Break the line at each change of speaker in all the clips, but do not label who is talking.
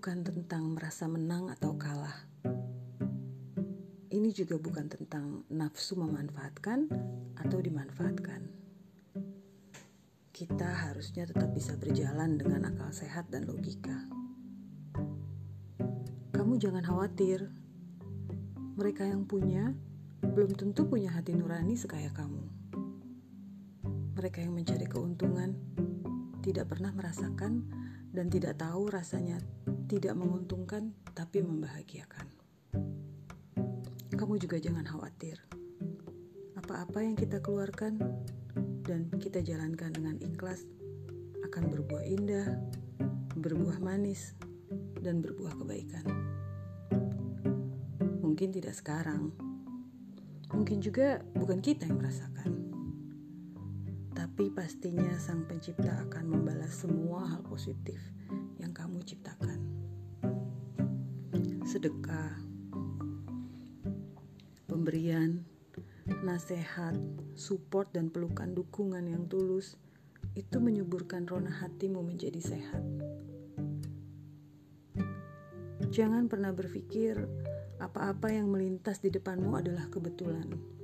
bukan tentang merasa menang atau kalah. Ini juga bukan tentang nafsu memanfaatkan atau dimanfaatkan. Kita harusnya tetap bisa berjalan dengan akal sehat dan logika. Kamu jangan khawatir, mereka yang punya belum tentu punya hati nurani sekaya kamu. Mereka yang mencari keuntungan tidak pernah merasakan dan tidak tahu rasanya tidak menguntungkan tapi membahagiakan. Kamu juga jangan khawatir. Apa-apa yang kita keluarkan dan kita jalankan dengan ikhlas akan berbuah indah, berbuah manis, dan berbuah kebaikan. Mungkin tidak sekarang, mungkin juga bukan kita yang merasakan tapi pastinya Sang Pencipta akan membalas semua hal positif yang kamu ciptakan. Sedekah, pemberian, nasihat, support, dan pelukan dukungan yang tulus itu menyuburkan rona hatimu menjadi sehat. Jangan pernah berpikir apa-apa yang melintas di depanmu adalah kebetulan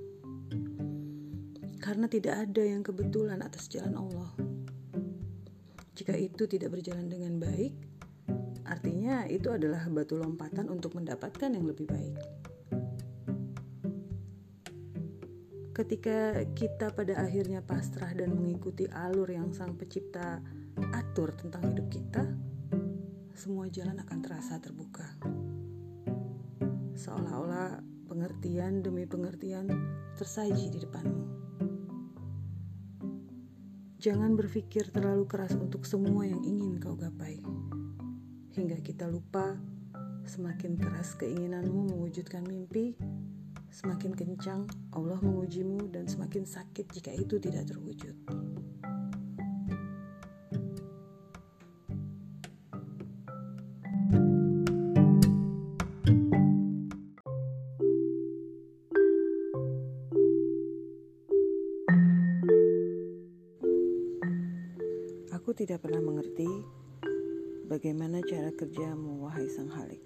karena tidak ada yang kebetulan atas jalan Allah. Jika itu tidak berjalan dengan baik, artinya itu adalah batu lompatan untuk mendapatkan yang lebih baik. Ketika kita pada akhirnya pasrah dan mengikuti alur yang Sang Pencipta atur tentang hidup kita, semua jalan akan terasa terbuka. Seolah-olah pengertian demi pengertian tersaji di depanmu. Jangan berpikir terlalu keras untuk semua yang ingin kau gapai. Hingga kita lupa, semakin keras keinginanmu mewujudkan mimpi, semakin kencang Allah mengujimu dan semakin sakit jika itu tidak terwujud. Tidak pernah mengerti bagaimana cara kerjamu, wahai sang halik.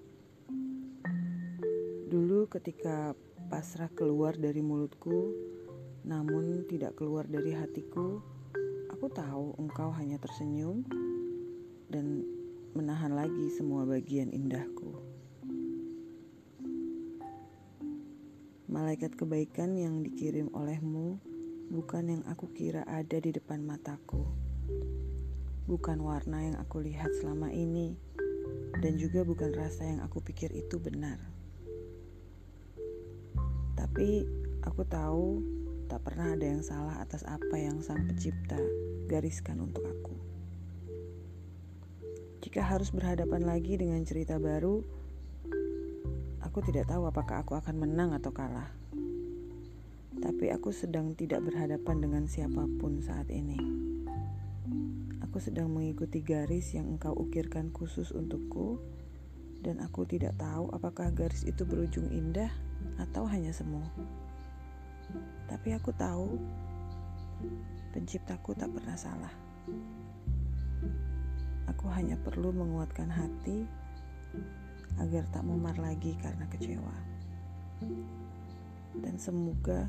Dulu ketika pasrah keluar dari mulutku, namun tidak keluar dari hatiku, aku tahu engkau hanya tersenyum dan menahan lagi semua bagian indahku. Malaikat kebaikan yang dikirim olehmu bukan yang aku kira ada di depan mataku bukan warna yang aku lihat selama ini, dan juga bukan rasa yang aku pikir itu benar. Tapi aku tahu tak pernah ada yang salah atas apa yang Sang Pencipta gariskan untuk aku. Jika harus berhadapan lagi dengan cerita baru, aku tidak tahu apakah aku akan menang atau kalah. Tapi aku sedang tidak berhadapan dengan siapa pun saat ini. Aku sedang mengikuti garis yang engkau ukirkan khusus untukku, dan aku tidak tahu apakah garis itu berujung indah atau hanya semu. Tapi aku tahu penciptaku tak pernah salah. Aku hanya perlu menguatkan hati agar tak memar lagi karena kecewa. Dan semoga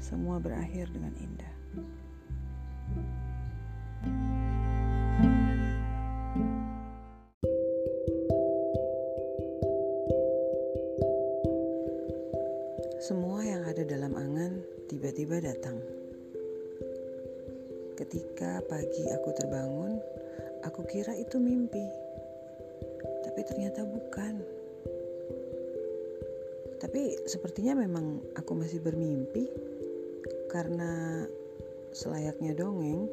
semua berakhir dengan indah. Semua yang ada dalam angan tiba-tiba datang. Ketika pagi aku terbangun, aku kira itu mimpi. Tapi ternyata bukan. Tapi sepertinya memang aku masih bermimpi karena selayaknya dongeng,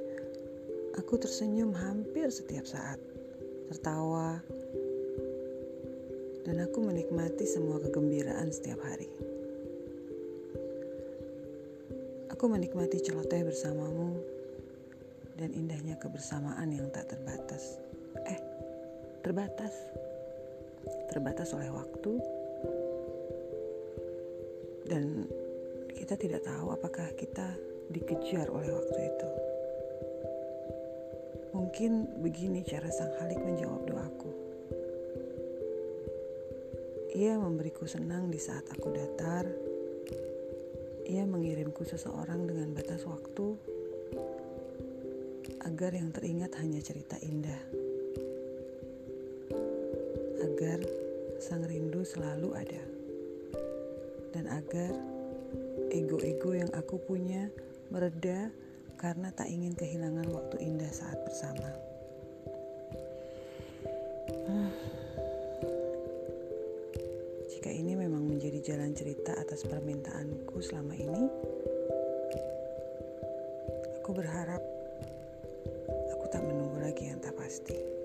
aku tersenyum hampir setiap saat, tertawa, dan aku menikmati semua kegembiraan setiap hari. Aku menikmati celoteh bersamamu dan indahnya kebersamaan yang tak terbatas. Eh, terbatas. Terbatas oleh waktu dan kita tidak tahu apakah kita dikejar oleh waktu itu. Mungkin begini cara Sang Halik menjawab doaku. Ia memberiku senang di saat aku datar. Ia mengirimku seseorang dengan batas waktu agar yang teringat hanya cerita indah. Agar sang rindu selalu ada. Dan agar ego-ego yang aku punya mereda karena tak ingin kehilangan waktu indah saat bersama. Jalan cerita atas permintaanku selama ini, aku berharap aku tak menunggu lagi yang tak pasti.